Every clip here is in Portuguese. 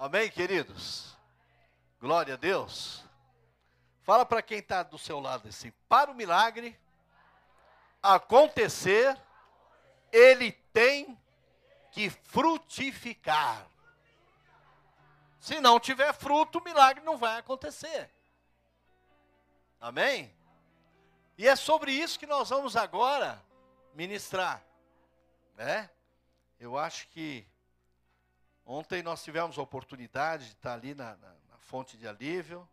Amém, queridos? Glória a Deus. Fala para quem está do seu lado assim: para o milagre acontecer, ele tem que frutificar. Se não tiver fruto, o milagre não vai acontecer. Amém? E é sobre isso que nós vamos agora ministrar, né? Eu acho que ontem nós tivemos a oportunidade de estar ali na, na, na fonte de alívio.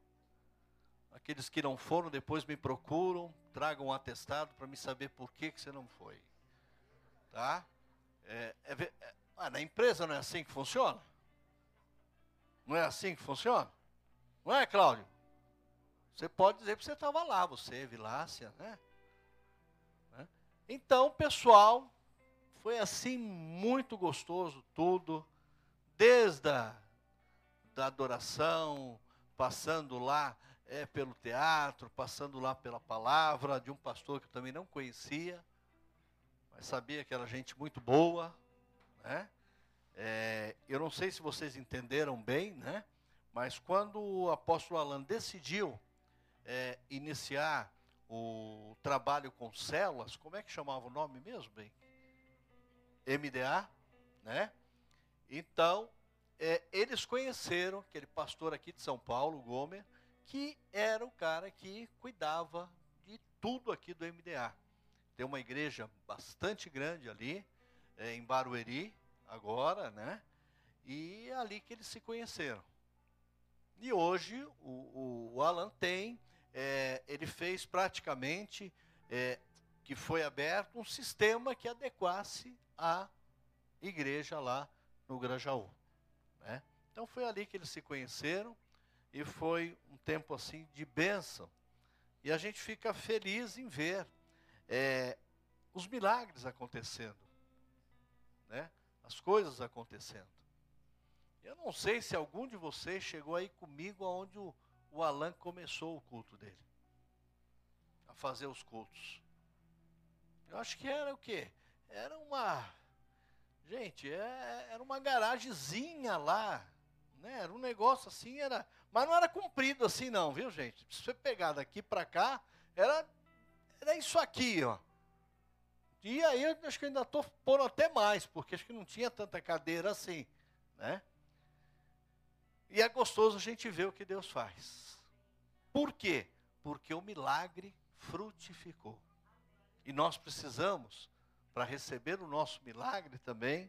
Aqueles que não foram, depois me procuram, tragam um atestado para me saber por que, que você não foi. Tá? É, é, é, ah, na empresa não é assim que funciona? Não é assim que funciona? Não é, Cláudio? Você pode dizer que você estava lá, você, Vilácia, né? né? Então, pessoal, foi assim muito gostoso tudo, desde a da adoração, passando lá é, pelo teatro, passando lá pela palavra de um pastor que eu também não conhecia, mas sabia que era gente muito boa, né? É, eu não sei se vocês entenderam bem, né? Mas quando o apóstolo Alan decidiu é, iniciar o trabalho com células, como é que chamava o nome mesmo, bem? MDA, né? Então, é, eles conheceram aquele pastor aqui de São Paulo, Gomer, que era o cara que cuidava de tudo aqui do MDA. Tem uma igreja bastante grande ali, é, em Barueri, agora, né? E é ali que eles se conheceram. E hoje o, o, o Alan tem é, ele fez praticamente é, que foi aberto um sistema que adequasse à igreja lá no Grajaú. Né? Então foi ali que eles se conheceram e foi um tempo assim de bênção. E a gente fica feliz em ver é, os milagres acontecendo, né? as coisas acontecendo. Eu não sei se algum de vocês chegou aí comigo aonde o o Alan começou o culto dele. A fazer os cultos. Eu acho que era o quê? Era uma. Gente, é, era uma garagezinha lá. Né? Era um negócio assim, era. Mas não era comprido assim, não, viu, gente? Se você pegar daqui para cá, era, era isso aqui, ó. E aí eu acho que ainda estou pondo até mais, porque acho que não tinha tanta cadeira assim, né? E é gostoso a gente ver o que Deus faz. Por quê? Porque o milagre frutificou. E nós precisamos, para receber o nosso milagre também,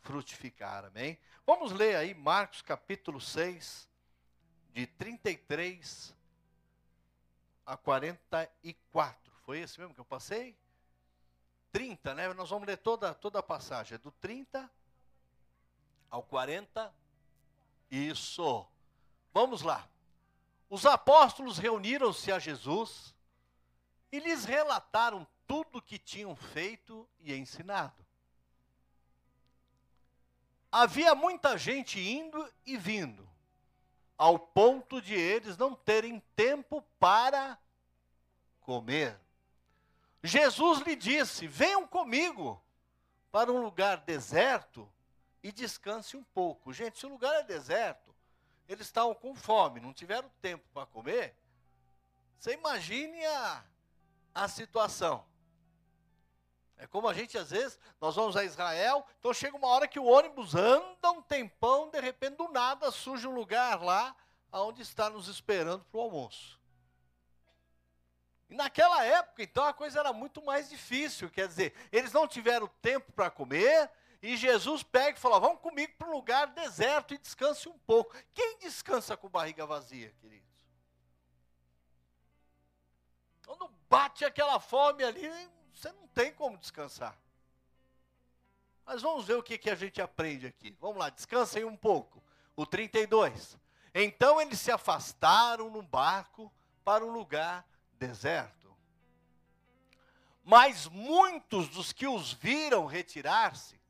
frutificar. Amém? Vamos ler aí Marcos capítulo 6, de 33 a 44. Foi esse mesmo que eu passei? 30, né? Nós vamos ler toda, toda a passagem. É do 30 ao 44. Isso. Vamos lá. Os apóstolos reuniram-se a Jesus e lhes relataram tudo o que tinham feito e ensinado. Havia muita gente indo e vindo, ao ponto de eles não terem tempo para comer. Jesus lhe disse: Venham comigo para um lugar deserto e descanse um pouco. Gente, se o lugar é deserto, eles estavam com fome, não tiveram tempo para comer. Você imagine a, a situação. É como a gente, às vezes, nós vamos a Israel, então chega uma hora que o ônibus anda um tempão, de repente, do nada, surge um lugar lá, onde está nos esperando para o almoço. E naquela época, então, a coisa era muito mais difícil, quer dizer, eles não tiveram tempo para comer, e Jesus pega e fala: Vamos comigo para um lugar deserto e descanse um pouco. Quem descansa com barriga vazia, queridos? Quando bate aquela fome ali, você não tem como descansar. Mas vamos ver o que, que a gente aprende aqui. Vamos lá, descansem um pouco. O 32. Então eles se afastaram num barco para um lugar deserto. Mas muitos dos que os viram retirar-se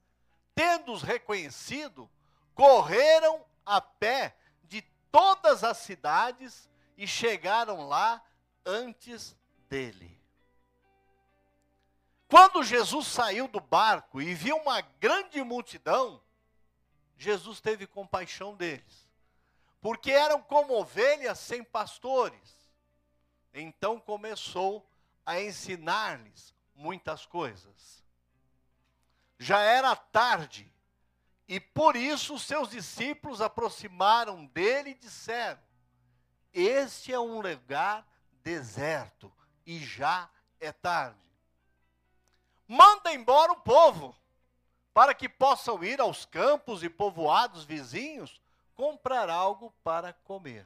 tendo-os reconhecido, correram a pé de todas as cidades e chegaram lá antes dele. Quando Jesus saiu do barco e viu uma grande multidão, Jesus teve compaixão deles, porque eram como ovelhas sem pastores. Então começou a ensinar-lhes muitas coisas. Já era tarde, e por isso seus discípulos aproximaram dele e disseram: Este é um lugar deserto e já é tarde. Manda embora o povo, para que possam ir aos campos e povoados vizinhos comprar algo para comer.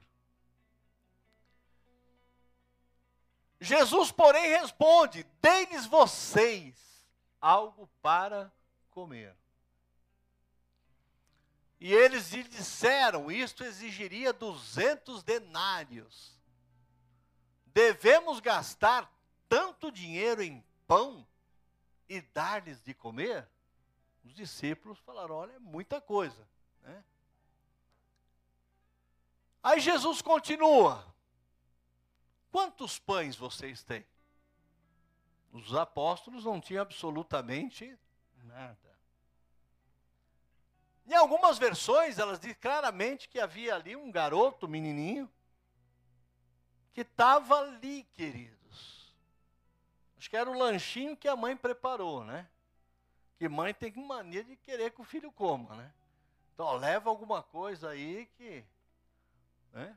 Jesus, porém, responde: Dei-lhes vocês algo para comer. E eles lhe disseram: Isto exigiria duzentos denários. Devemos gastar tanto dinheiro em pão e dar-lhes de comer? Os discípulos falaram: Olha, é muita coisa. Né? Aí Jesus continua: Quantos pães vocês têm? Os apóstolos não tinham absolutamente nada. Em algumas versões, elas dizem claramente que havia ali um garoto, menininho, que estava ali, queridos. Acho que era o lanchinho que a mãe preparou, né? Que mãe tem mania de querer que o filho coma, né? Então, ó, leva alguma coisa aí que. Né?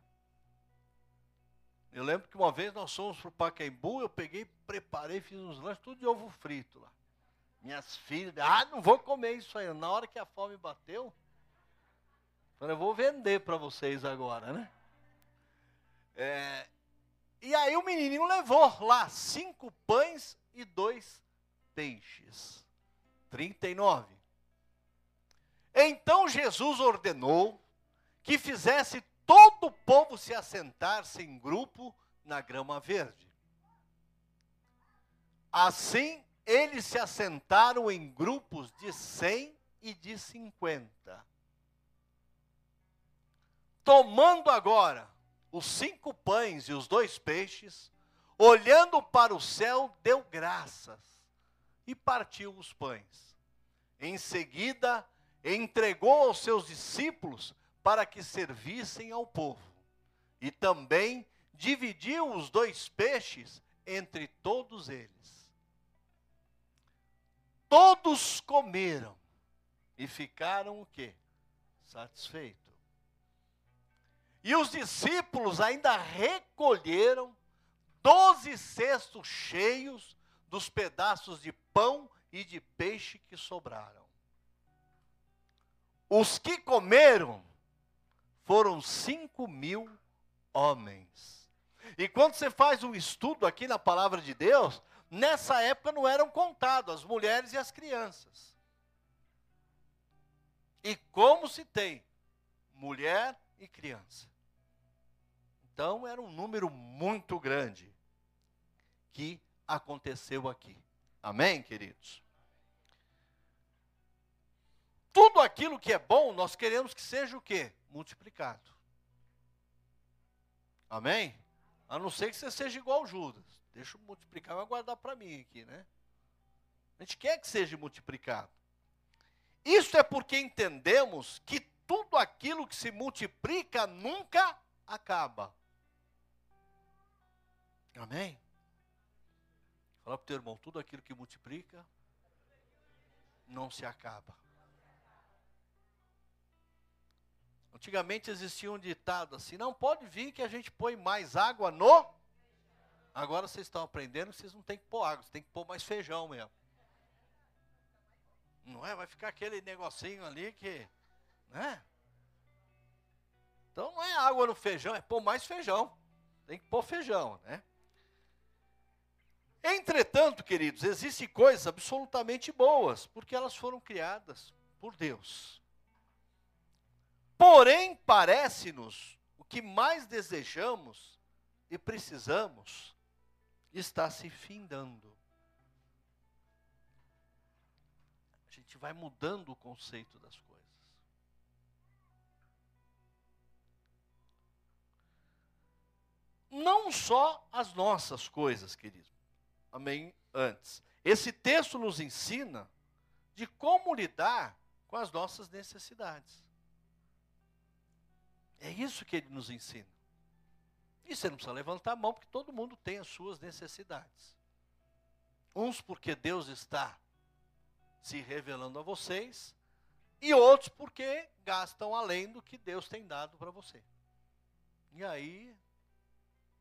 Eu lembro que uma vez nós fomos para o Pacaembu, eu peguei, preparei, fiz uns lanches, tudo de ovo frito lá. Minhas filhas, ah, não vou comer isso aí. Na hora que a fome bateu, falei, eu vou vender para vocês agora, né? É, e aí o menininho levou lá cinco pães e dois peixes. 39. Então Jesus ordenou que fizesse todo o povo se assentar-se em grupo na grama verde. Assim, eles se assentaram em grupos de cem e de cinquenta. Tomando agora os cinco pães e os dois peixes, olhando para o céu, deu graças e partiu os pães. Em seguida, entregou aos seus discípulos para que servissem ao povo. E também dividiu os dois peixes entre todos eles. Todos comeram e ficaram o quê? Satisfeitos. E os discípulos ainda recolheram doze cestos cheios dos pedaços de pão e de peixe que sobraram. Os que comeram foram 5 mil homens. E quando você faz um estudo aqui na palavra de Deus, nessa época não eram contados as mulheres e as crianças. E como se tem mulher e criança. Então era um número muito grande que aconteceu aqui. Amém, queridos? Tudo aquilo que é bom, nós queremos que seja o quê? multiplicado. Amém? A não ser que você seja igual Judas. Deixa eu multiplicar e guardar para mim aqui, né? A gente quer que seja multiplicado. Isso é porque entendemos que tudo aquilo que se multiplica nunca acaba. Amém? Fala para o teu irmão, tudo aquilo que multiplica não se acaba. Antigamente existia um ditado assim: não pode vir que a gente põe mais água no. Agora vocês estão aprendendo que vocês não tem que pôr água, vocês tem que pôr mais feijão mesmo. Não é? Vai ficar aquele negocinho ali que. Né? Então não é água no feijão, é pôr mais feijão. Tem que pôr feijão, né? Entretanto, queridos, existem coisas absolutamente boas, porque elas foram criadas por Deus. Porém, parece-nos o que mais desejamos e precisamos está se findando. A gente vai mudando o conceito das coisas. Não só as nossas coisas, querido. Amém? Antes. Esse texto nos ensina de como lidar com as nossas necessidades. isso que ele nos ensina. E você não precisa levantar a mão, porque todo mundo tem as suas necessidades. Uns porque Deus está se revelando a vocês, e outros porque gastam além do que Deus tem dado para você. E aí,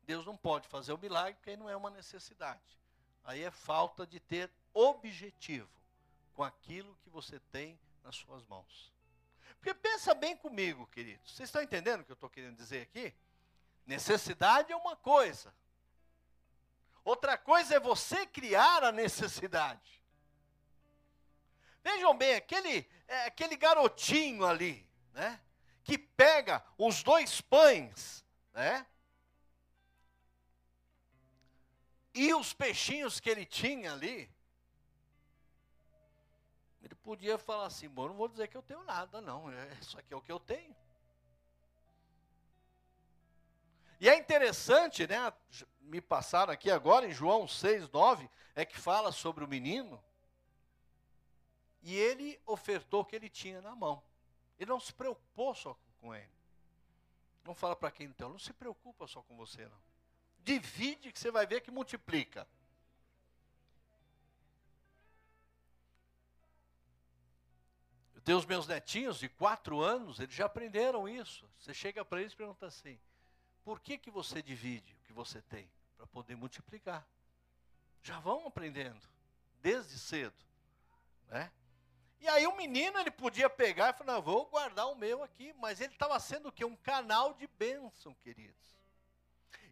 Deus não pode fazer o milagre, porque aí não é uma necessidade. Aí é falta de ter objetivo com aquilo que você tem nas suas mãos. Porque pensa bem comigo, queridos. Vocês estão entendendo o que eu estou querendo dizer aqui? Necessidade é uma coisa. Outra coisa é você criar a necessidade. Vejam bem, aquele, é, aquele garotinho ali, né? Que pega os dois pães, né? E os peixinhos que ele tinha ali, ele podia falar assim: bom, não vou dizer que eu tenho nada, não, é, isso aqui é o que eu tenho. E é interessante, né? Me passaram aqui agora em João 6, 9, é que fala sobre o menino. E ele ofertou o que ele tinha na mão. Ele não se preocupou só com ele. Não fala para quem então, não se preocupa só com você, não. Divide que você vai ver que multiplica. Eu tenho os meus netinhos de quatro anos, eles já aprenderam isso. Você chega para eles e pergunta assim: por que, que você divide o que você tem? Para poder multiplicar. Já vão aprendendo, desde cedo. Né? E aí o menino, ele podia pegar e falar, não, vou guardar o meu aqui. Mas ele estava sendo o quê? Um canal de bênção, queridos.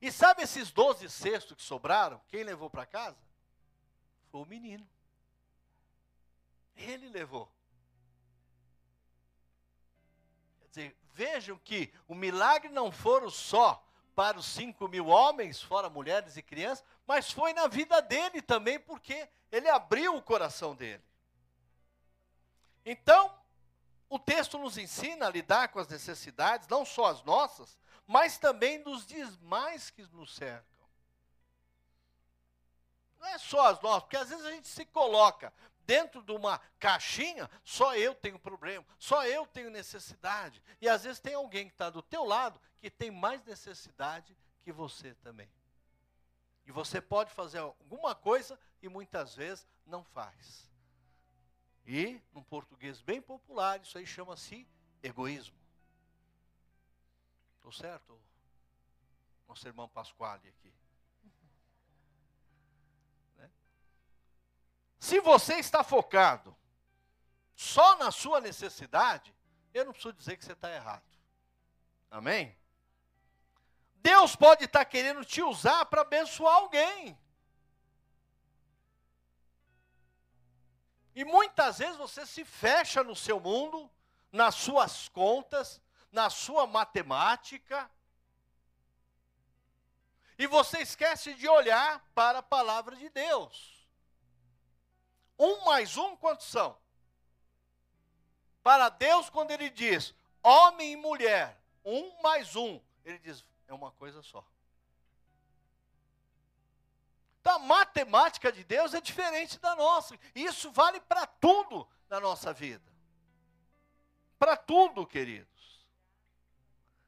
E sabe esses 12 cestos que sobraram? Quem levou para casa? Foi o menino. Ele levou. Quer dizer, vejam que o milagre não foram só para os cinco mil homens, fora mulheres e crianças, mas foi na vida dele também, porque ele abriu o coração dele. Então, o texto nos ensina a lidar com as necessidades, não só as nossas, mas também dos demais que nos cercam. Não é só as nossas, porque às vezes a gente se coloca dentro de uma caixinha, só eu tenho problema, só eu tenho necessidade. E às vezes tem alguém que está do teu lado que tem mais necessidade que você também. E você pode fazer alguma coisa e muitas vezes não faz. E, num português bem popular, isso aí chama-se egoísmo. Estou certo? Nosso irmão Pasquale aqui. Né? Se você está focado só na sua necessidade, eu não preciso dizer que você está errado. Amém? Deus pode estar querendo te usar para abençoar alguém. E muitas vezes você se fecha no seu mundo, nas suas contas, na sua matemática, e você esquece de olhar para a palavra de Deus. Um mais um, quantos são? Para Deus, quando Ele diz homem e mulher, um mais um, Ele diz é uma coisa só. Então, a matemática de Deus é diferente da nossa. Isso vale para tudo na nossa vida. Para tudo, queridos.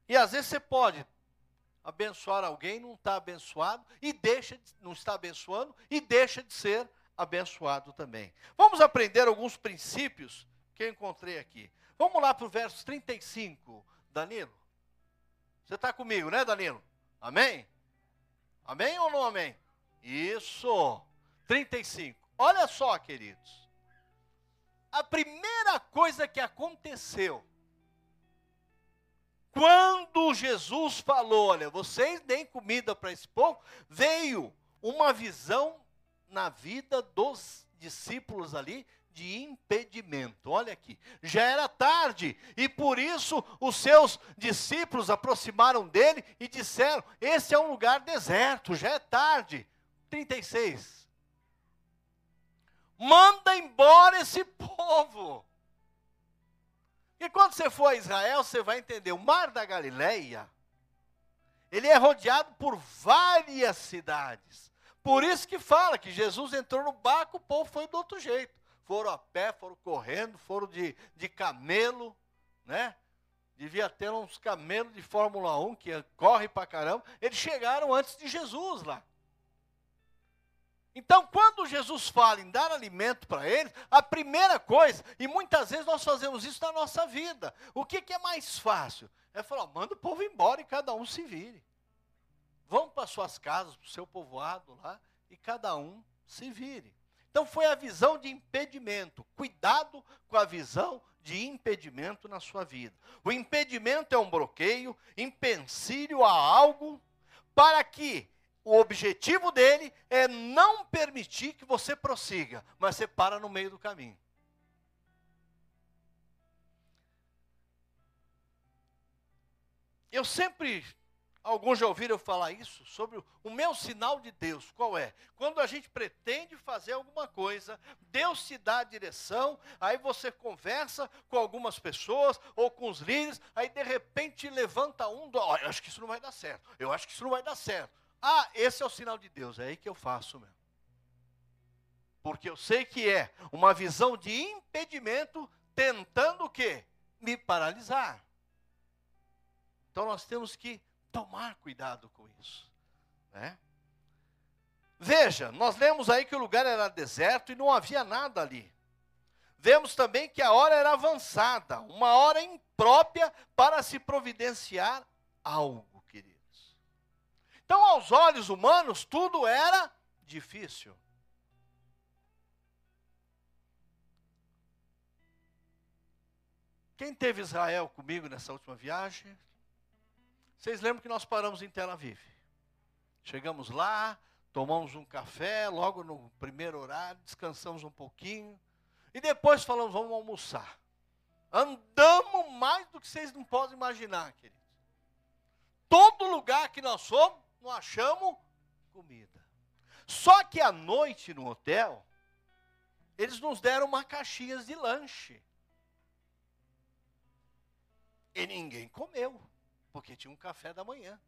E às vezes você pode abençoar alguém, não está abençoado, e deixa de, não está abençoando, e deixa de ser abençoado também. Vamos aprender alguns princípios que eu encontrei aqui. Vamos lá para o verso 35, Danilo. Você está comigo, né, Danilo? Amém? Amém ou não amém? Isso. 35. Olha só, queridos. A primeira coisa que aconteceu quando Jesus falou: Olha, vocês deem comida para esse povo, veio uma visão na vida dos discípulos ali de impedimento. Olha aqui, já era tarde e por isso os seus discípulos aproximaram dele e disseram: Esse é um lugar deserto, já é tarde. 36. Manda embora esse povo. E quando você for a Israel, você vai entender: o Mar da Galileia, ele é rodeado por várias cidades. Por isso que fala que Jesus entrou no barco, o povo foi do outro jeito foram a pé, foram correndo, foram de, de camelo, né? devia ter uns camelos de Fórmula 1 que corre pra caramba. Eles chegaram antes de Jesus lá. Então, quando Jesus fala em dar alimento para eles, a primeira coisa, e muitas vezes nós fazemos isso na nossa vida, o que, que é mais fácil? É falar, manda o povo embora e cada um se vire. Vão para suas casas, para o seu povoado lá, e cada um se vire. Então foi a visão de impedimento. Cuidado com a visão de impedimento na sua vida. O impedimento é um bloqueio, empecilho a algo para que o objetivo dele é não permitir que você prossiga, mas você para no meio do caminho. Eu sempre, alguns já ouviram falar isso, sobre o meu sinal de Deus, qual é? Quando a gente pretende fazer alguma coisa, Deus te dá a direção, aí você conversa com algumas pessoas ou com os líderes, aí de repente levanta um, oh, eu acho que isso não vai dar certo, eu acho que isso não vai dar certo. Ah, esse é o sinal de Deus, é aí que eu faço mesmo. Porque eu sei que é uma visão de impedimento tentando o quê? Me paralisar. Então nós temos que tomar cuidado com isso. Né? Veja, nós lemos aí que o lugar era deserto e não havia nada ali. Vemos também que a hora era avançada, uma hora imprópria para se providenciar algo. Então, aos olhos humanos, tudo era difícil. Quem teve Israel comigo nessa última viagem? Vocês lembram que nós paramos em Tel Aviv? Chegamos lá, tomamos um café, logo no primeiro horário, descansamos um pouquinho. E depois falamos, vamos almoçar. Andamos mais do que vocês não podem imaginar, queridos. Todo lugar que nós fomos, não achamos comida. Só que à noite no hotel, eles nos deram uma caixinha de lanche. E ninguém comeu, porque tinha um café da manhã,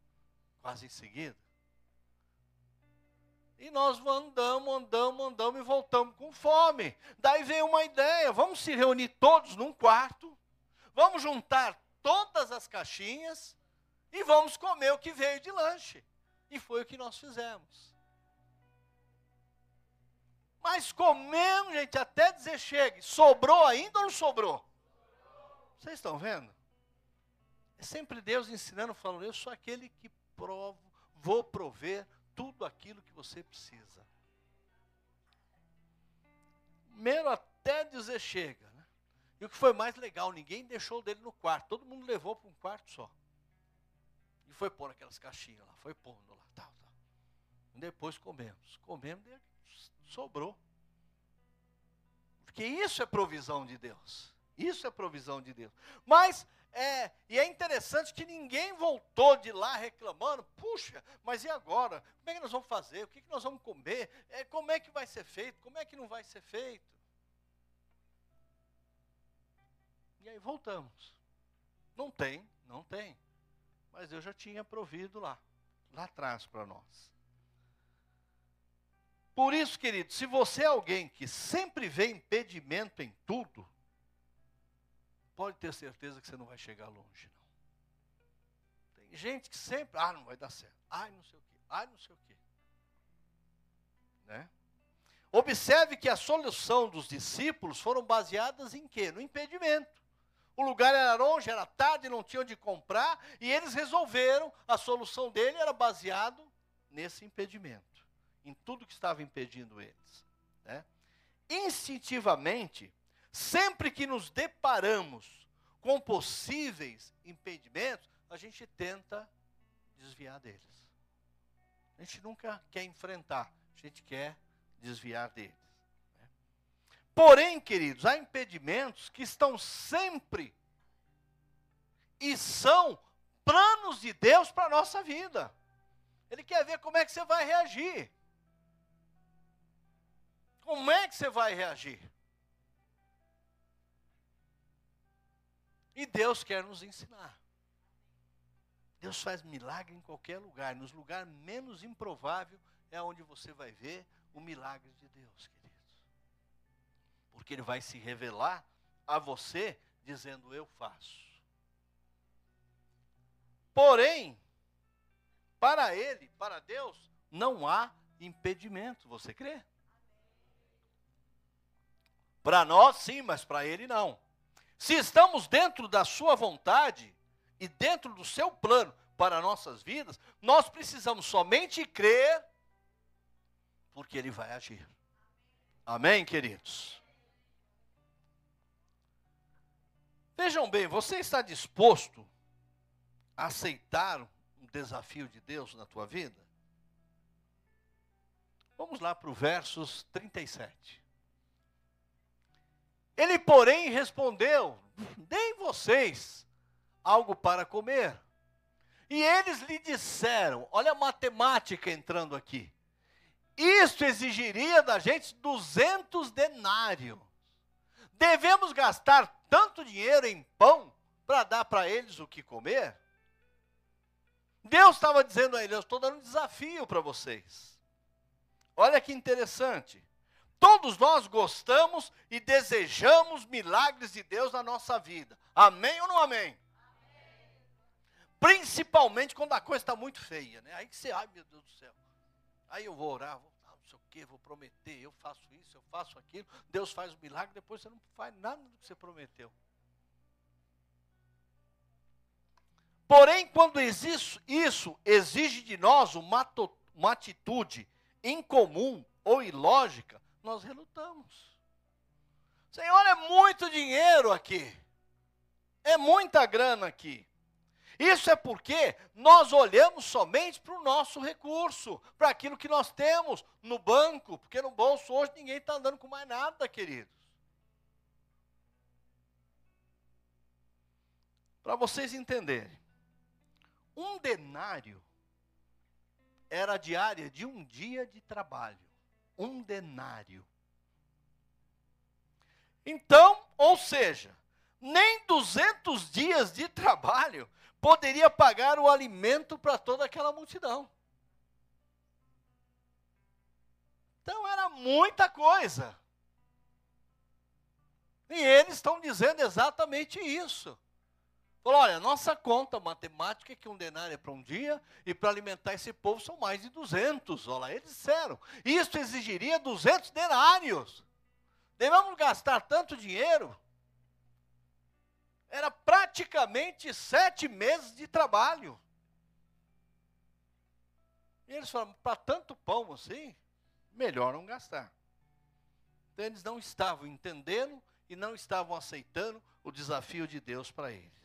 quase em seguida. E nós andamos, andamos, andamos e voltamos com fome. Daí veio uma ideia: vamos se reunir todos num quarto, vamos juntar todas as caixinhas e vamos comer o que veio de lanche. E foi o que nós fizemos. Mas comemos, gente, até dizer chegue. Sobrou ainda ou não sobrou? Vocês estão vendo? É sempre Deus ensinando, falando: Eu sou aquele que provo, vou prover tudo aquilo que você precisa. Primeiro até dizer chega. Né? E o que foi mais legal, ninguém deixou dele no quarto, todo mundo levou para um quarto só. E foi pôr aquelas caixinhas lá, foi pondo lá. Depois comemos. Comemos sobrou. Porque isso é provisão de Deus. Isso é provisão de Deus. Mas, é, e é interessante que ninguém voltou de lá reclamando, puxa, mas e agora? Como é que nós vamos fazer? O que, que nós vamos comer? É, como é que vai ser feito? Como é que não vai ser feito? E aí voltamos. Não tem, não tem mas Deus já tinha provido lá, lá atrás para nós. Por isso, querido, se você é alguém que sempre vê impedimento em tudo, pode ter certeza que você não vai chegar longe, não. Tem gente que sempre, ah, não vai dar certo, ai, não sei o quê, ai, não sei o quê. Né? Observe que a solução dos discípulos foram baseadas em quê? No impedimento o lugar era longe, era tarde, não tinham onde comprar, e eles resolveram, a solução dele era baseado nesse impedimento, em tudo que estava impedindo eles. Né? Instintivamente, sempre que nos deparamos com possíveis impedimentos, a gente tenta desviar deles. A gente nunca quer enfrentar, a gente quer desviar deles. Porém, queridos, há impedimentos que estão sempre e são planos de Deus para a nossa vida. Ele quer ver como é que você vai reagir. Como é que você vai reagir? E Deus quer nos ensinar. Deus faz milagre em qualquer lugar. Nos lugares menos improvável é onde você vai ver o milagre de Deus porque ele vai se revelar a você dizendo: Eu faço. Porém, para ele, para Deus, não há impedimento. Você crê? Para nós, sim, mas para ele, não. Se estamos dentro da sua vontade e dentro do seu plano para nossas vidas, nós precisamos somente crer, porque ele vai agir. Amém, queridos? Vejam bem, você está disposto a aceitar um desafio de Deus na tua vida? Vamos lá para o versos 37. Ele, porém, respondeu: Deem vocês algo para comer. E eles lhe disseram: Olha a matemática entrando aqui. Isto exigiria da gente 200 denários. Devemos gastar tanto dinheiro em pão para dar para eles o que comer? Deus estava dizendo a eles: Eu estou dando um desafio para vocês. Olha que interessante. Todos nós gostamos e desejamos milagres de Deus na nossa vida. Amém ou não amém? amém. Principalmente quando a coisa está muito feia, né? Aí que você, ai meu Deus do céu. Aí eu vou orar, vou não sei o quê, vou prometer, eu faço isso, eu faço aquilo. Deus faz o milagre, depois você não faz nada do que você prometeu. Porém, quando existe isso, exige de nós uma, uma atitude incomum ou ilógica, nós relutamos. Senhor, é muito dinheiro aqui. É muita grana aqui. Isso é porque nós olhamos somente para o nosso recurso, para aquilo que nós temos no banco, porque no bolso hoje ninguém está andando com mais nada, queridos. Para vocês entenderem, um denário era a diária de um dia de trabalho um denário. Então, ou seja, nem 200 dias de trabalho poderia pagar o alimento para toda aquela multidão. Então era muita coisa. E eles estão dizendo exatamente isso. Falou, olha, nossa conta matemática é que um denário é para um dia, e para alimentar esse povo são mais de 200. Olha lá, eles disseram. Isso exigiria 200 denários. Devemos gastar tanto dinheiro. Era praticamente sete meses de trabalho. E eles falaram, para tanto pão assim, melhor não gastar. Então eles não estavam entendendo e não estavam aceitando o desafio de Deus para eles.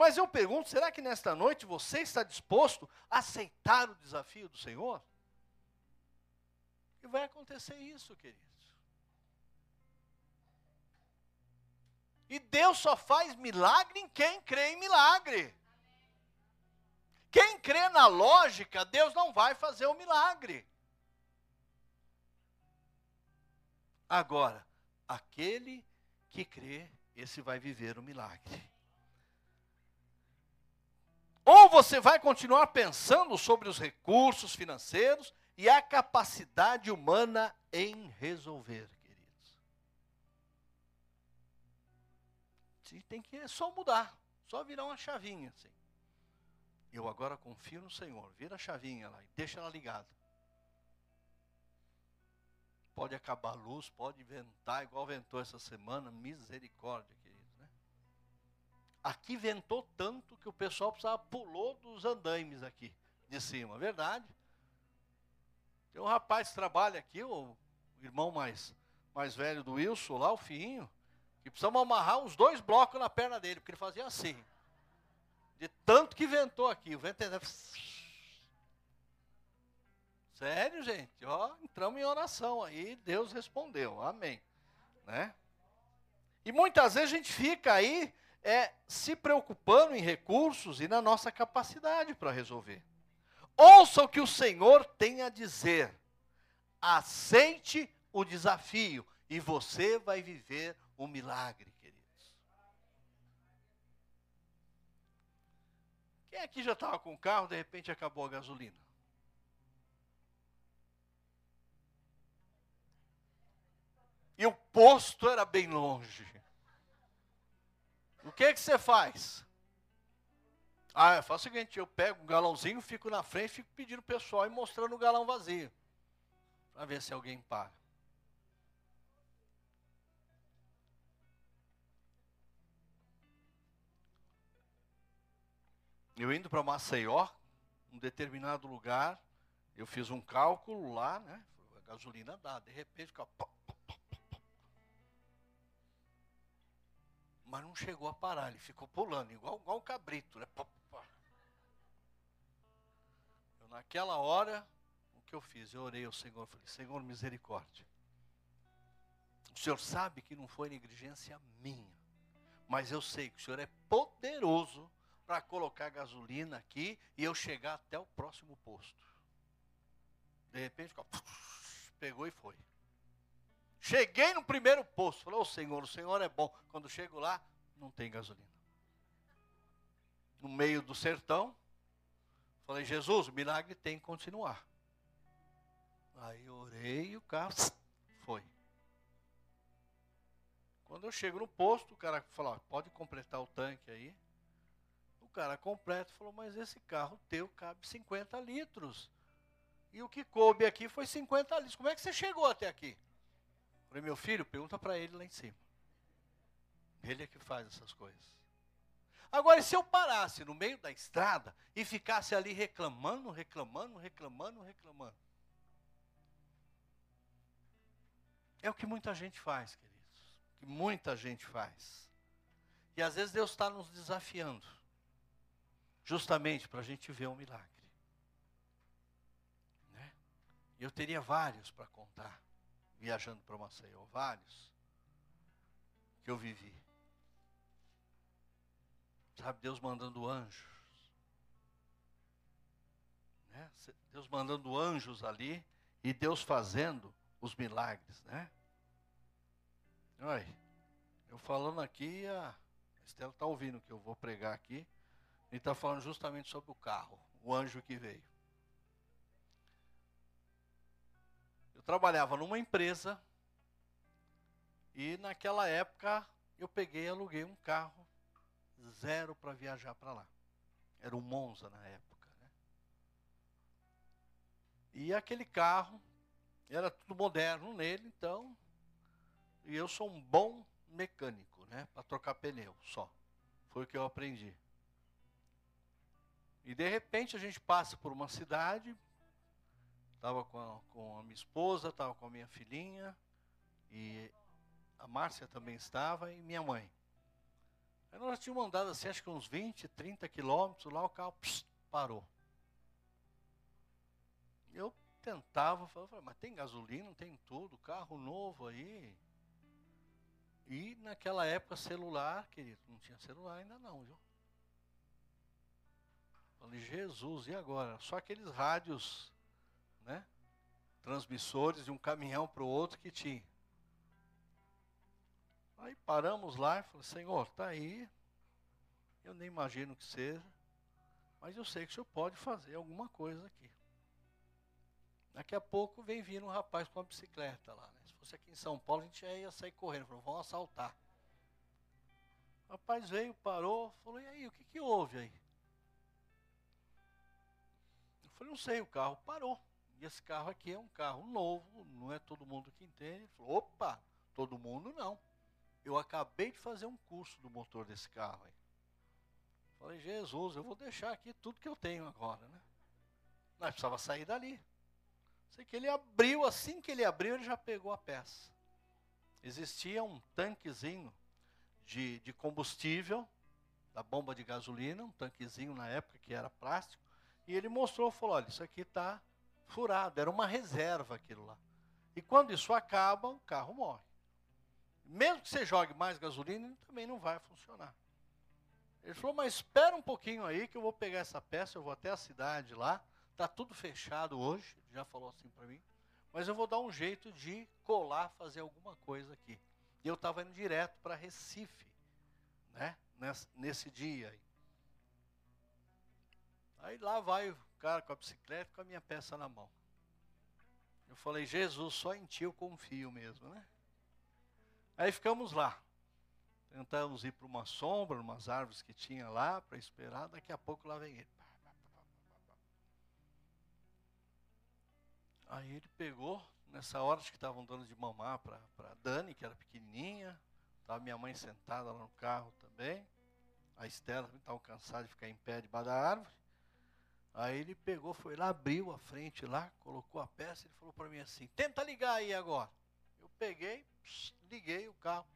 Mas eu pergunto: será que nesta noite você está disposto a aceitar o desafio do Senhor? E vai acontecer isso, queridos. E Deus só faz milagre em quem crê em milagre. Quem crê na lógica, Deus não vai fazer o milagre. Agora, aquele que crê, esse vai viver o milagre. Ou você vai continuar pensando sobre os recursos financeiros e a capacidade humana em resolver, queridos. Tem que só mudar, só virar uma chavinha assim. Eu agora confio no Senhor. Vira a chavinha lá e deixa ela ligada. Pode acabar a luz, pode ventar, igual ventou essa semana, misericórdia. Aqui ventou tanto que o pessoal precisava pulou dos andaimes aqui de cima, verdade? Tem um rapaz que trabalha aqui, o irmão mais, mais velho do Wilson, lá, o Fiinho, que precisamos amarrar uns dois blocos na perna dele, porque ele fazia assim. De tanto que ventou aqui, o vento era... Sério, gente, ó, entramos em oração aí, Deus respondeu, amém. Né? E muitas vezes a gente fica aí é se preocupando em recursos e na nossa capacidade para resolver. Ouça o que o Senhor tem a dizer. Aceite o desafio e você vai viver o milagre, queridos. Quem aqui já estava com o carro, de repente acabou a gasolina? E o posto era bem longe. O que que você faz? Ah, eu faço o seguinte, eu pego um galãozinho, fico na frente, fico pedindo o pessoal e mostrando o galão vazio. Para ver se alguém paga. Eu indo para Maceió, um determinado lugar, eu fiz um cálculo lá, né? A gasolina dá, de repente fica. Mas não chegou a parar, ele ficou pulando, igual, igual um cabrito, né? Eu, naquela hora, o que eu fiz? Eu orei ao Senhor, falei, Senhor, misericórdia. O Senhor sabe que não foi negligência minha, mas eu sei que o Senhor é poderoso para colocar gasolina aqui e eu chegar até o próximo posto. De repente, pegou e foi. Cheguei no primeiro posto, falei, ô oh, Senhor, o Senhor é bom. Quando chego lá, não tem gasolina. No meio do sertão, falei, Jesus, o milagre tem que continuar. Aí orei e o carro foi. Quando eu chego no posto, o cara falou, pode completar o tanque aí cara completo falou: Mas esse carro teu cabe 50 litros. E o que coube aqui foi 50 litros. Como é que você chegou até aqui? Falei: Meu filho, pergunta para ele lá em cima. Ele é que faz essas coisas. Agora, se eu parasse no meio da estrada e ficasse ali reclamando, reclamando, reclamando, reclamando. É o que muita gente faz, queridos. Que muita gente faz. E às vezes Deus está nos desafiando justamente para a gente ver um milagre. Né? Eu teria vários para contar, viajando para Maceió, vários que eu vivi. Sabe, Deus mandando anjos. Né? Deus mandando anjos ali e Deus fazendo os milagres, né? Olha, eu falando aqui, a Estela está ouvindo que eu vou pregar aqui. Ele está falando justamente sobre o carro, o anjo que veio. Eu trabalhava numa empresa e naquela época eu peguei e aluguei um carro zero para viajar para lá. Era um Monza na época. Né? E aquele carro era tudo moderno nele, então. E eu sou um bom mecânico, né? Para trocar pneu só. Foi o que eu aprendi. E de repente a gente passa por uma cidade, estava com, a, com a minha esposa, estava com a minha filhinha, e a Márcia também estava, e minha mãe. Aí nós tínhamos andado assim, acho que uns 20, 30 quilômetros, lá o carro pss, parou. Eu tentava, falava, mas tem gasolina, tem tudo, carro novo aí. E naquela época celular, querido, não tinha celular ainda não, viu? Falei, Jesus, e agora? Só aqueles rádios, né? Transmissores de um caminhão para o outro que tinha. Aí paramos lá e falei, Senhor, está aí. Eu nem imagino que seja. Mas eu sei que o senhor pode fazer alguma coisa aqui. Daqui a pouco vem vindo um rapaz com uma bicicleta lá. Né? Se fosse aqui em São Paulo, a gente ia sair correndo. Falou, vamos assaltar. O rapaz veio, parou, falou, e aí, o que, que houve aí? falei, não sei, o carro parou. E esse carro aqui é um carro novo, não é todo mundo que entende. Ele falou, opa, todo mundo não. Eu acabei de fazer um curso do motor desse carro aí. Falei, Jesus, eu vou deixar aqui tudo que eu tenho agora, né? Nós precisava sair dali. Sei que ele abriu, assim que ele abriu, ele já pegou a peça. Existia um tanquezinho de, de combustível, da bomba de gasolina, um tanquezinho na época que era plástico, e ele mostrou, falou, olha, isso aqui está furado, era uma reserva aquilo lá. E quando isso acaba, o carro morre. Mesmo que você jogue mais gasolina, também não vai funcionar. Ele falou, mas espera um pouquinho aí que eu vou pegar essa peça, eu vou até a cidade lá, está tudo fechado hoje, já falou assim para mim, mas eu vou dar um jeito de colar, fazer alguma coisa aqui. E eu estava indo direto para Recife, né, nesse, nesse dia aí. Aí lá vai cara com a bicicleta com a minha peça na mão. Eu falei, Jesus, só em ti eu confio mesmo, né? Aí ficamos lá. Tentamos ir para uma sombra, umas árvores que tinha lá, para esperar. Daqui a pouco lá vem ele. Aí ele pegou, nessa hora acho que estavam dando de mamar para Dani, que era pequenininha. Estava minha mãe sentada lá no carro também. A Estela estava cansada de ficar em pé debaixo da árvore. Aí ele pegou, foi lá, abriu a frente lá, colocou a peça e falou para mim assim: tenta ligar aí agora. Eu peguei, liguei o carro.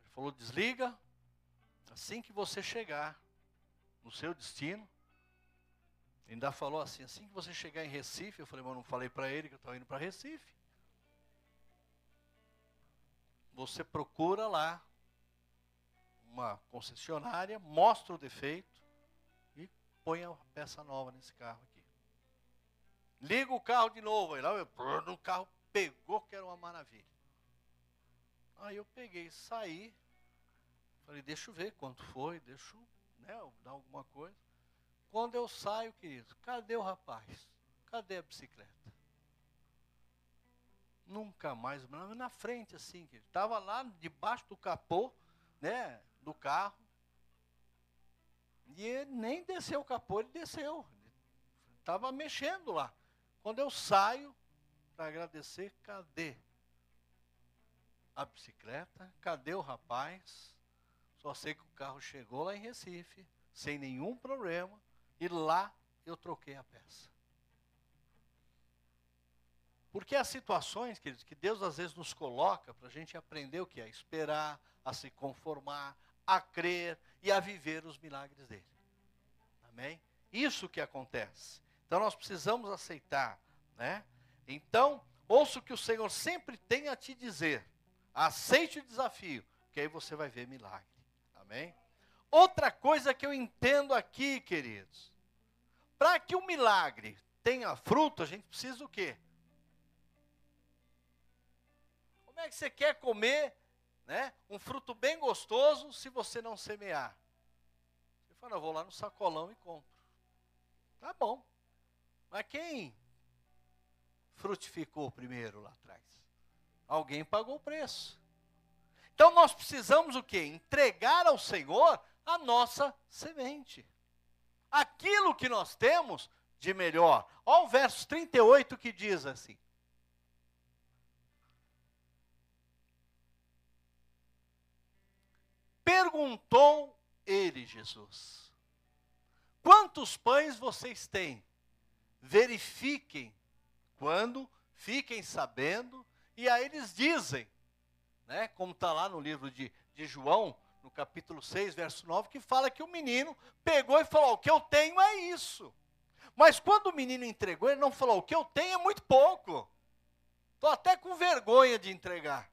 Ele falou: desliga assim que você chegar no seu destino. Ainda falou assim: assim que você chegar em Recife. Eu falei: mas não falei para ele que eu estava indo para Recife. Você procura lá uma concessionária, mostra o defeito e põe a peça nova nesse carro aqui. Liga o carro de novo, aí lá o carro pegou que era uma maravilha. Aí eu peguei, saí, falei, deixa eu ver quanto foi, deixa eu né, dar alguma coisa. Quando eu saio, querido, cadê o rapaz? Cadê a bicicleta? Nunca mais, na frente assim, querido. Estava lá debaixo do capô, né? Do carro. E ele nem desceu o capô, ele desceu. Estava mexendo lá. Quando eu saio para agradecer, cadê a bicicleta? Cadê o rapaz? Só sei que o carro chegou lá em Recife, sem nenhum problema, e lá eu troquei a peça. Porque há situações, queridos, que Deus às vezes nos coloca para a gente aprender o que é esperar, a se conformar, a crer e a viver os milagres dele. Amém? Isso que acontece. Então nós precisamos aceitar, né? Então, ouça o que o Senhor sempre tem a te dizer. Aceite o desafio, que aí você vai ver milagre. Amém? Outra coisa que eu entendo aqui, queridos. Para que o milagre tenha fruto, a gente precisa o quê? Como é que você quer comer né, um fruto bem gostoso se você não semear. Você fala, eu vou lá no sacolão e compro. Tá bom. Mas quem frutificou primeiro lá atrás? Alguém pagou o preço. Então nós precisamos o quê? Entregar ao Senhor a nossa semente. Aquilo que nós temos de melhor. Olha o verso 38 que diz assim: Perguntou ele, Jesus: Quantos pães vocês têm? Verifiquem quando, fiquem sabendo, e aí eles dizem, né, como está lá no livro de, de João, no capítulo 6, verso 9, que fala que o menino pegou e falou: O que eu tenho é isso. Mas quando o menino entregou, ele não falou: O que eu tenho é muito pouco. Estou até com vergonha de entregar.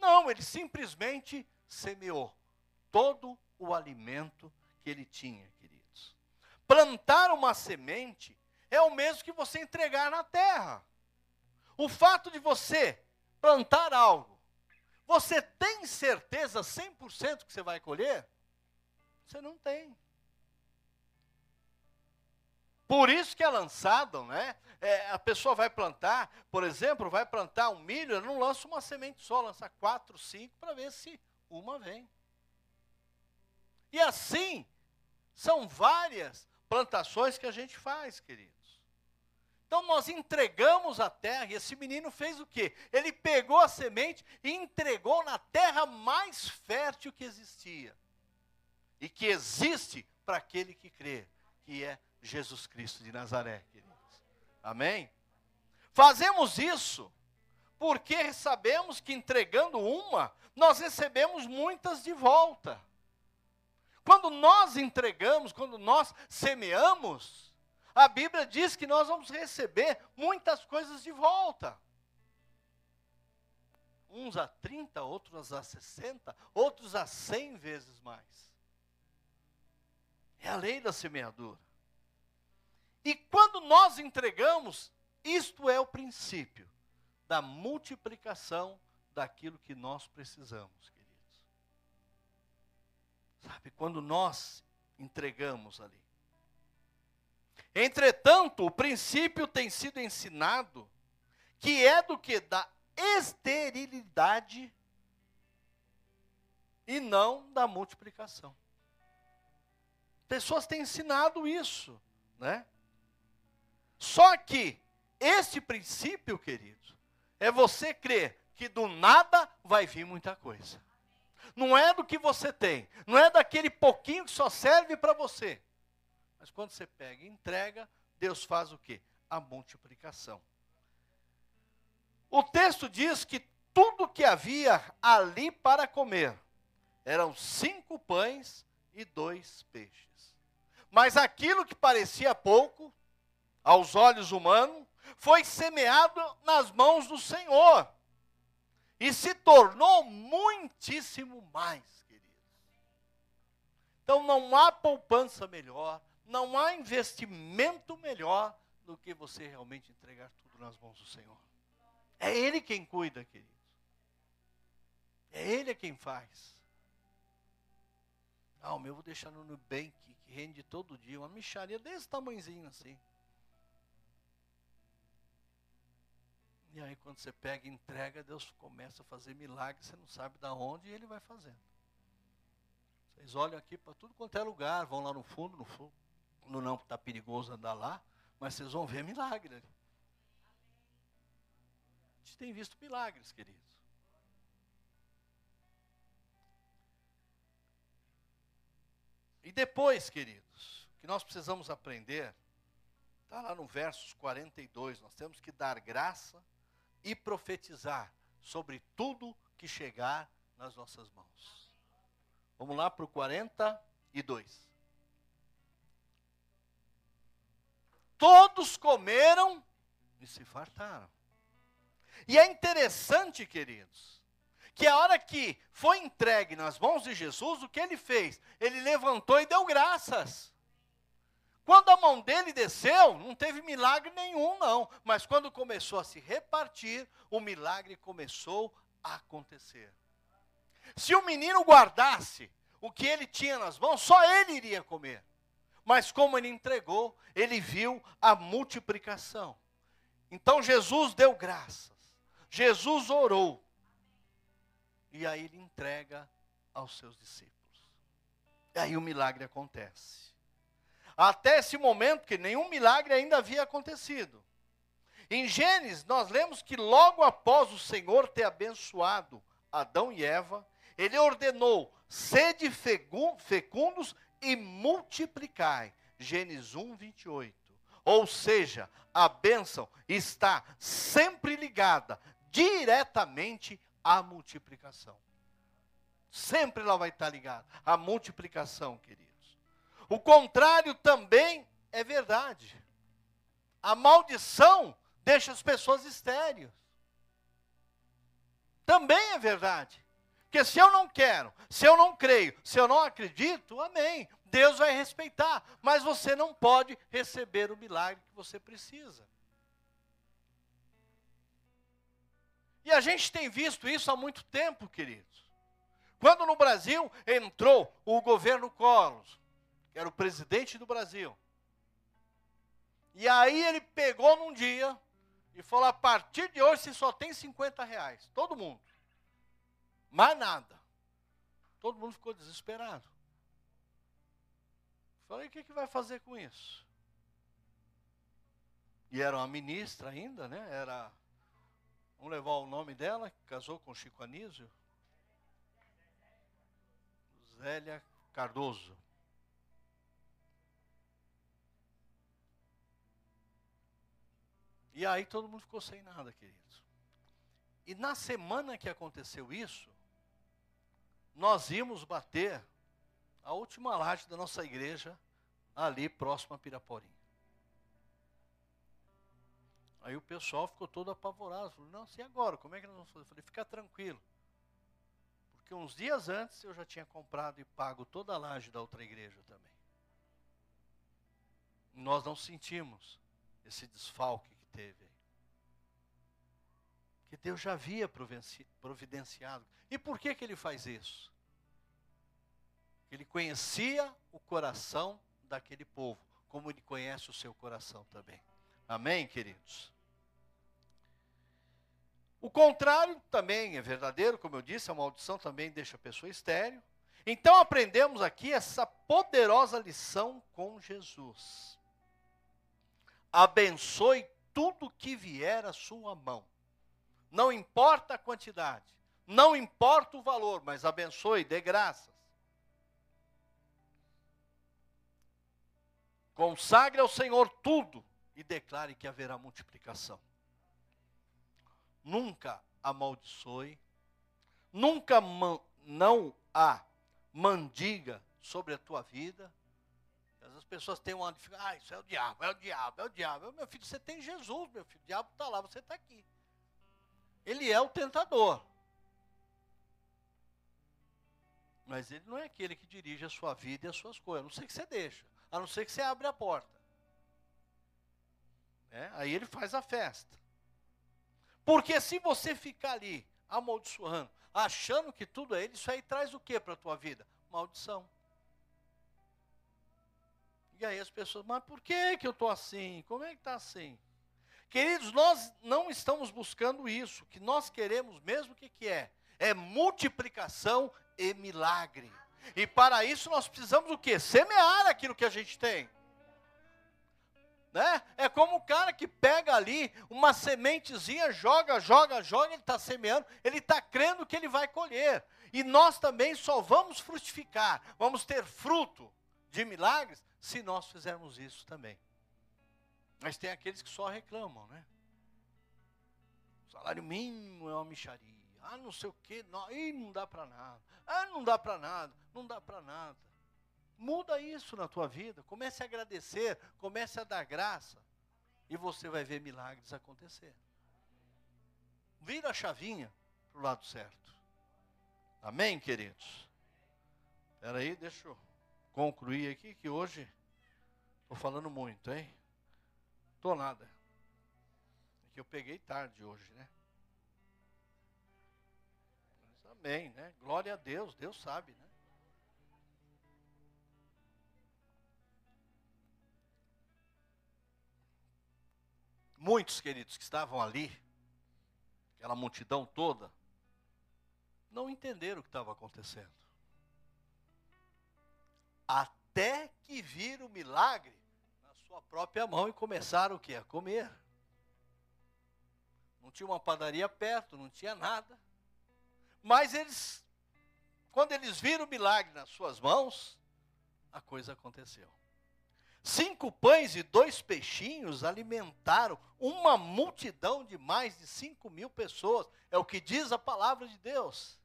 Não, ele simplesmente semeou todo o alimento que ele tinha, queridos. Plantar uma semente é o mesmo que você entregar na terra. O fato de você plantar algo, você tem certeza 100% que você vai colher? Você não tem. Por isso que é lançado, né? É, a pessoa vai plantar, por exemplo, vai plantar um milho, ela não lança uma semente só, lança quatro, cinco, para ver se uma vem. E assim, são várias plantações que a gente faz, queridos. Então nós entregamos a terra, e esse menino fez o quê? Ele pegou a semente e entregou na terra mais fértil que existia. E que existe para aquele que crê, que é Jesus Cristo de Nazaré, queridos. Amém? Fazemos isso porque sabemos que entregando uma, nós recebemos muitas de volta. Quando nós entregamos, quando nós semeamos, a Bíblia diz que nós vamos receber muitas coisas de volta. Uns a 30, outros a 60, outros a 100 vezes mais. É a lei da semeadura. E quando nós entregamos, isto é o princípio da multiplicação daquilo que nós precisamos, queridos. Sabe, quando nós entregamos ali. Entretanto, o princípio tem sido ensinado que é do que da esterilidade e não da multiplicação. Pessoas têm ensinado isso, né? Só que esse princípio, querido, é você crer que do nada vai vir muita coisa. Não é do que você tem, não é daquele pouquinho que só serve para você. Mas quando você pega e entrega, Deus faz o quê? A multiplicação. O texto diz que tudo que havia ali para comer eram cinco pães e dois peixes. Mas aquilo que parecia pouco, aos olhos humanos, foi semeado nas mãos do Senhor e se tornou muitíssimo mais, queridos. Então não há poupança melhor, não há investimento melhor do que você realmente entregar tudo nas mãos do Senhor. É Ele quem cuida, queridos. É Ele quem faz. Ah, o meu vou deixar no Nubank, que rende todo dia, uma micharia desse tamanhozinho assim. E aí quando você pega e entrega, Deus começa a fazer milagres, você não sabe de onde e Ele vai fazendo. Vocês olham aqui para tudo quanto é lugar, vão lá no fundo, no fundo, não está perigoso andar lá, mas vocês vão ver milagre. A gente tem visto milagres, queridos. E depois, queridos, que nós precisamos aprender, está lá no versos 42, nós temos que dar graça e profetizar sobre tudo que chegar nas nossas mãos. Vamos lá para o 42. Todos comeram e se fartaram. E é interessante, queridos, que a hora que foi entregue nas mãos de Jesus, o que ele fez? Ele levantou e deu graças. Quando a mão dele desceu, não teve milagre nenhum, não. Mas quando começou a se repartir, o milagre começou a acontecer. Se o menino guardasse o que ele tinha nas mãos, só ele iria comer. Mas como ele entregou, ele viu a multiplicação. Então Jesus deu graças. Jesus orou. E aí ele entrega aos seus discípulos. E aí o milagre acontece. Até esse momento, que nenhum milagre ainda havia acontecido. Em Gênesis, nós lemos que logo após o Senhor ter abençoado Adão e Eva, ele ordenou: sede fecundos e multiplicai. Gênesis 1, 28. Ou seja, a bênção está sempre ligada diretamente à multiplicação. Sempre ela vai estar ligada à multiplicação, querido. O contrário também é verdade. A maldição deixa as pessoas estéreis. Também é verdade. Porque se eu não quero, se eu não creio, se eu não acredito, amém. Deus vai respeitar, mas você não pode receber o milagre que você precisa. E a gente tem visto isso há muito tempo, queridos. Quando no Brasil entrou o governo Collor, que era o presidente do Brasil. E aí ele pegou num dia e falou: a partir de hoje você só tem 50 reais. Todo mundo. Mais nada. Todo mundo ficou desesperado. Falei: o que, que vai fazer com isso? E era uma ministra ainda, né? Era. Vamos levar o nome dela, que casou com Chico Anísio. Zélia Cardoso. E aí todo mundo ficou sem nada, queridos. E na semana que aconteceu isso, nós íamos bater a última laje da nossa igreja ali próximo a Piraporim. Aí o pessoal ficou todo apavorado. Falou, não, e agora? Como é que nós vamos fazer? Eu falei, fica tranquilo. Porque uns dias antes eu já tinha comprado e pago toda a laje da outra igreja também. Nós não sentimos esse desfalque teve. Que Deus já havia providenciado. E por que, que ele faz isso? Ele conhecia o coração daquele povo, como ele conhece o seu coração também. Amém, queridos? O contrário também é verdadeiro, como eu disse, a maldição também deixa a pessoa estéril. Então aprendemos aqui essa poderosa lição com Jesus. Abençoe tudo que vier à sua mão. Não importa a quantidade, não importa o valor, mas abençoe, dê graças. Consagre ao Senhor tudo e declare que haverá multiplicação. Nunca amaldiçoe, nunca não há mandiga sobre a tua vida. As pessoas têm uma dificuldade, ah, isso é o diabo, é o diabo, é o diabo. Meu filho, você tem Jesus, meu filho, o diabo está lá, você está aqui. Ele é o tentador. Mas ele não é aquele que dirige a sua vida e as suas coisas. A não ser que você deixa. A não ser que você abre a porta. É, aí ele faz a festa. Porque se você ficar ali amaldiçoando, achando que tudo é ele, isso aí traz o que para a tua vida? Maldição. E aí as pessoas, mas por que, que eu estou assim? Como é que está assim? Queridos, nós não estamos buscando isso. O que nós queremos mesmo, o que, que é? É multiplicação e milagre. E para isso nós precisamos o quê? Semear aquilo que a gente tem. Né? É como o cara que pega ali uma sementezinha, joga, joga, joga, ele está semeando, ele está crendo que ele vai colher. E nós também só vamos frutificar, vamos ter fruto de milagres, se nós fizermos isso também. Mas tem aqueles que só reclamam, né? Salário mínimo é uma micharia. Ah, não sei o quê, não, ih, não dá para nada. Ah, não dá para nada, não dá para nada. Muda isso na tua vida. Comece a agradecer, comece a dar graça. E você vai ver milagres acontecer. Vira a chavinha para o lado certo. Amém, queridos? Espera aí, deixa eu concluir aqui que hoje estou falando muito, hein? Estou nada. É que eu peguei tarde hoje, né? Mas amém, né? Glória a Deus, Deus sabe, né? Muitos, queridos, que estavam ali, aquela multidão toda, não entenderam o que estava acontecendo. Até que viram o milagre na sua própria mão e começaram o quê? A comer. Não tinha uma padaria perto, não tinha nada. Mas eles, quando eles viram o milagre nas suas mãos, a coisa aconteceu. Cinco pães e dois peixinhos alimentaram uma multidão de mais de cinco mil pessoas. É o que diz a palavra de Deus.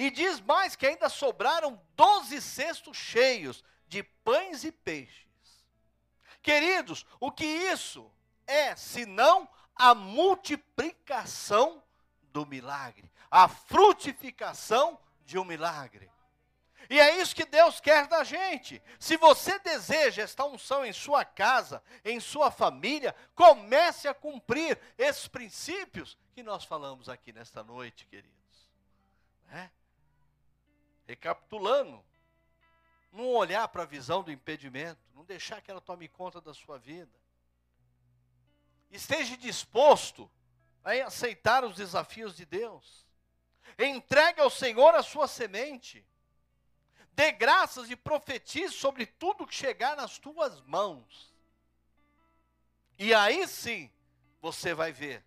E diz mais que ainda sobraram doze cestos cheios de pães e peixes. Queridos, o que isso é, senão a multiplicação do milagre, a frutificação de um milagre. E é isso que Deus quer da gente. Se você deseja esta unção em sua casa, em sua família, comece a cumprir esses princípios que nós falamos aqui nesta noite, queridos. É? Recapitulando, não olhar para a visão do impedimento, não deixar que ela tome conta da sua vida. Esteja disposto a aceitar os desafios de Deus. Entregue ao Senhor a sua semente dê graças e profetize sobre tudo que chegar nas tuas mãos. E aí sim, você vai ver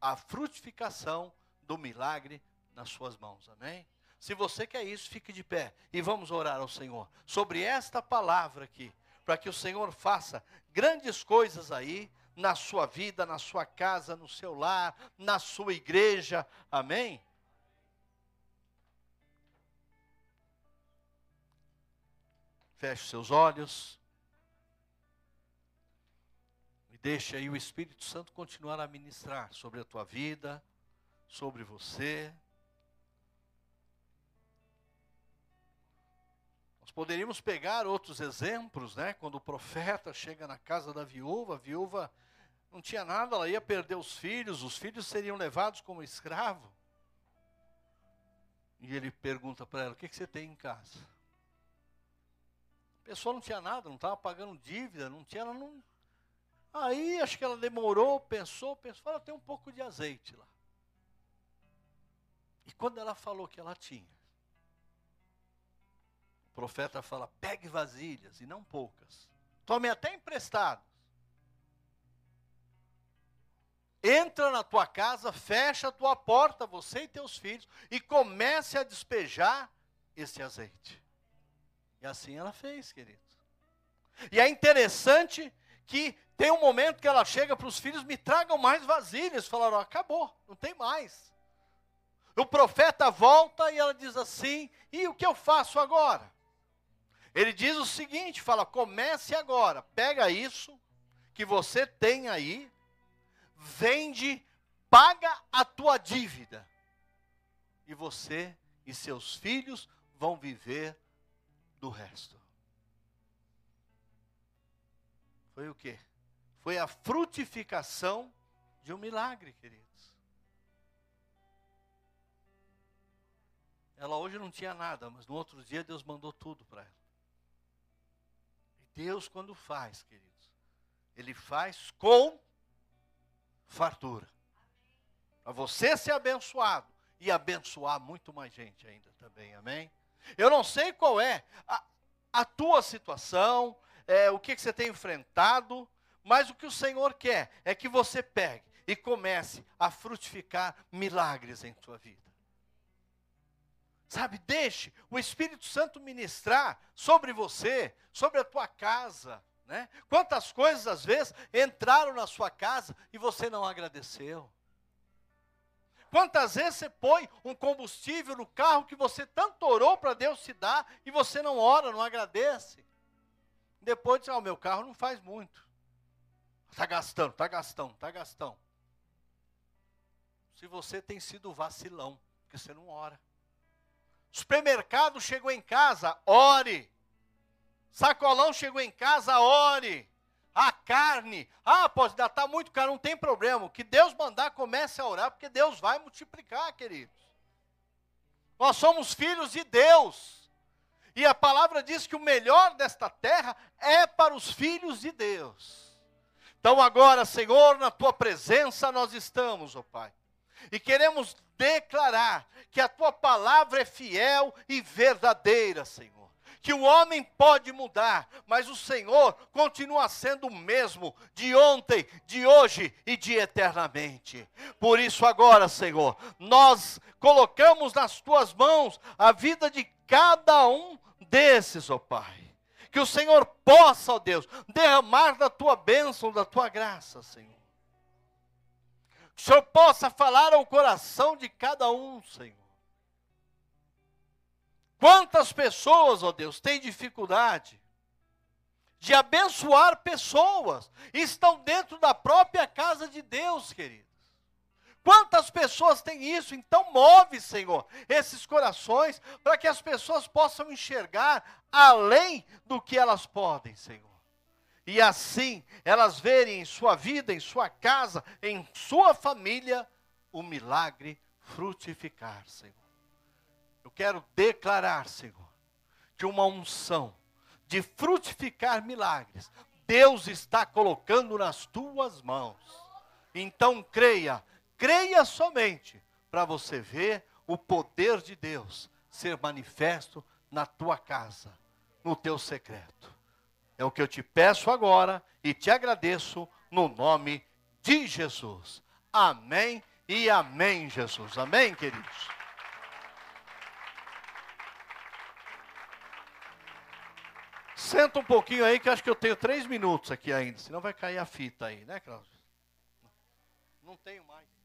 a frutificação do milagre nas suas mãos. Amém? Se você quer isso, fique de pé e vamos orar ao Senhor sobre esta palavra aqui, para que o Senhor faça grandes coisas aí na sua vida, na sua casa, no seu lar, na sua igreja. Amém? Feche seus olhos. E deixe aí o Espírito Santo continuar a ministrar sobre a tua vida, sobre você. Poderíamos pegar outros exemplos, né? Quando o profeta chega na casa da viúva, a viúva não tinha nada, ela ia perder os filhos, os filhos seriam levados como escravo. E ele pergunta para ela: O que, que você tem em casa? A pessoa não tinha nada, não estava pagando dívida, não tinha. Não... Aí acho que ela demorou, pensou, pensou, falou, tem um pouco de azeite lá. E quando ela falou que ela tinha, profeta fala: pegue vasilhas, e não poucas. Tome até emprestado. Entra na tua casa, fecha a tua porta, você e teus filhos, e comece a despejar esse azeite. E assim ela fez, queridos. E é interessante que tem um momento que ela chega para os filhos, me tragam mais vasilhas. Falaram, acabou, não tem mais. O profeta volta e ela diz assim: e o que eu faço agora? Ele diz o seguinte: fala, comece agora, pega isso que você tem aí, vende, paga a tua dívida. E você e seus filhos vão viver do resto. Foi o quê? Foi a frutificação de um milagre, queridos. Ela hoje não tinha nada, mas no outro dia Deus mandou tudo para ela. Deus, quando faz, queridos, Ele faz com fartura. Para você ser abençoado e abençoar muito mais gente ainda também, amém? Eu não sei qual é a, a tua situação, é, o que, que você tem enfrentado, mas o que o Senhor quer é que você pegue e comece a frutificar milagres em tua vida. Sabe, deixe o Espírito Santo ministrar sobre você, sobre a tua casa, né? Quantas coisas às vezes entraram na sua casa e você não agradeceu? Quantas vezes você põe um combustível no carro que você tanto orou para Deus te dar e você não ora, não agradece? Depois diz, ah, meu carro não faz muito. Está gastando, está gastando, está gastando. Se você tem sido vacilão, porque você não ora. Supermercado chegou em casa, ore. Sacolão chegou em casa, ore. A carne, ah, pode dar, está muito caro, não tem problema. Que Deus mandar, comece a orar, porque Deus vai multiplicar, queridos. Nós somos filhos de Deus. E a palavra diz que o melhor desta terra é para os filhos de Deus. Então agora, Senhor, na tua presença nós estamos, ó oh Pai. E queremos declarar que a tua palavra é fiel e verdadeira, Senhor que o homem pode mudar, mas o Senhor continua sendo o mesmo de ontem, de hoje e de eternamente. Por isso, agora, Senhor, nós colocamos nas tuas mãos a vida de cada um desses, ó oh Pai. Que o Senhor possa, ó oh Deus, derramar da tua bênção, da tua graça, Senhor. O Senhor possa falar ao coração de cada um, Senhor Quantas pessoas, ó Deus, têm dificuldade de abençoar pessoas estão dentro da própria casa de Deus, queridos? Quantas pessoas têm isso? Então move, Senhor, esses corações para que as pessoas possam enxergar além do que elas podem, Senhor. E assim elas verem em sua vida, em sua casa, em sua família, o milagre frutificar, Senhor. Eu quero declarar, Senhor, que uma unção de frutificar milagres, Deus está colocando nas tuas mãos. Então creia, creia somente, para você ver o poder de Deus ser manifesto na tua casa, no teu secreto. É o que eu te peço agora e te agradeço no nome de Jesus. Amém e amém, Jesus. Amém, queridos. Senta um pouquinho aí, que acho que eu tenho três minutos aqui ainda, senão vai cair a fita aí, né, Cláudio? Não tenho mais.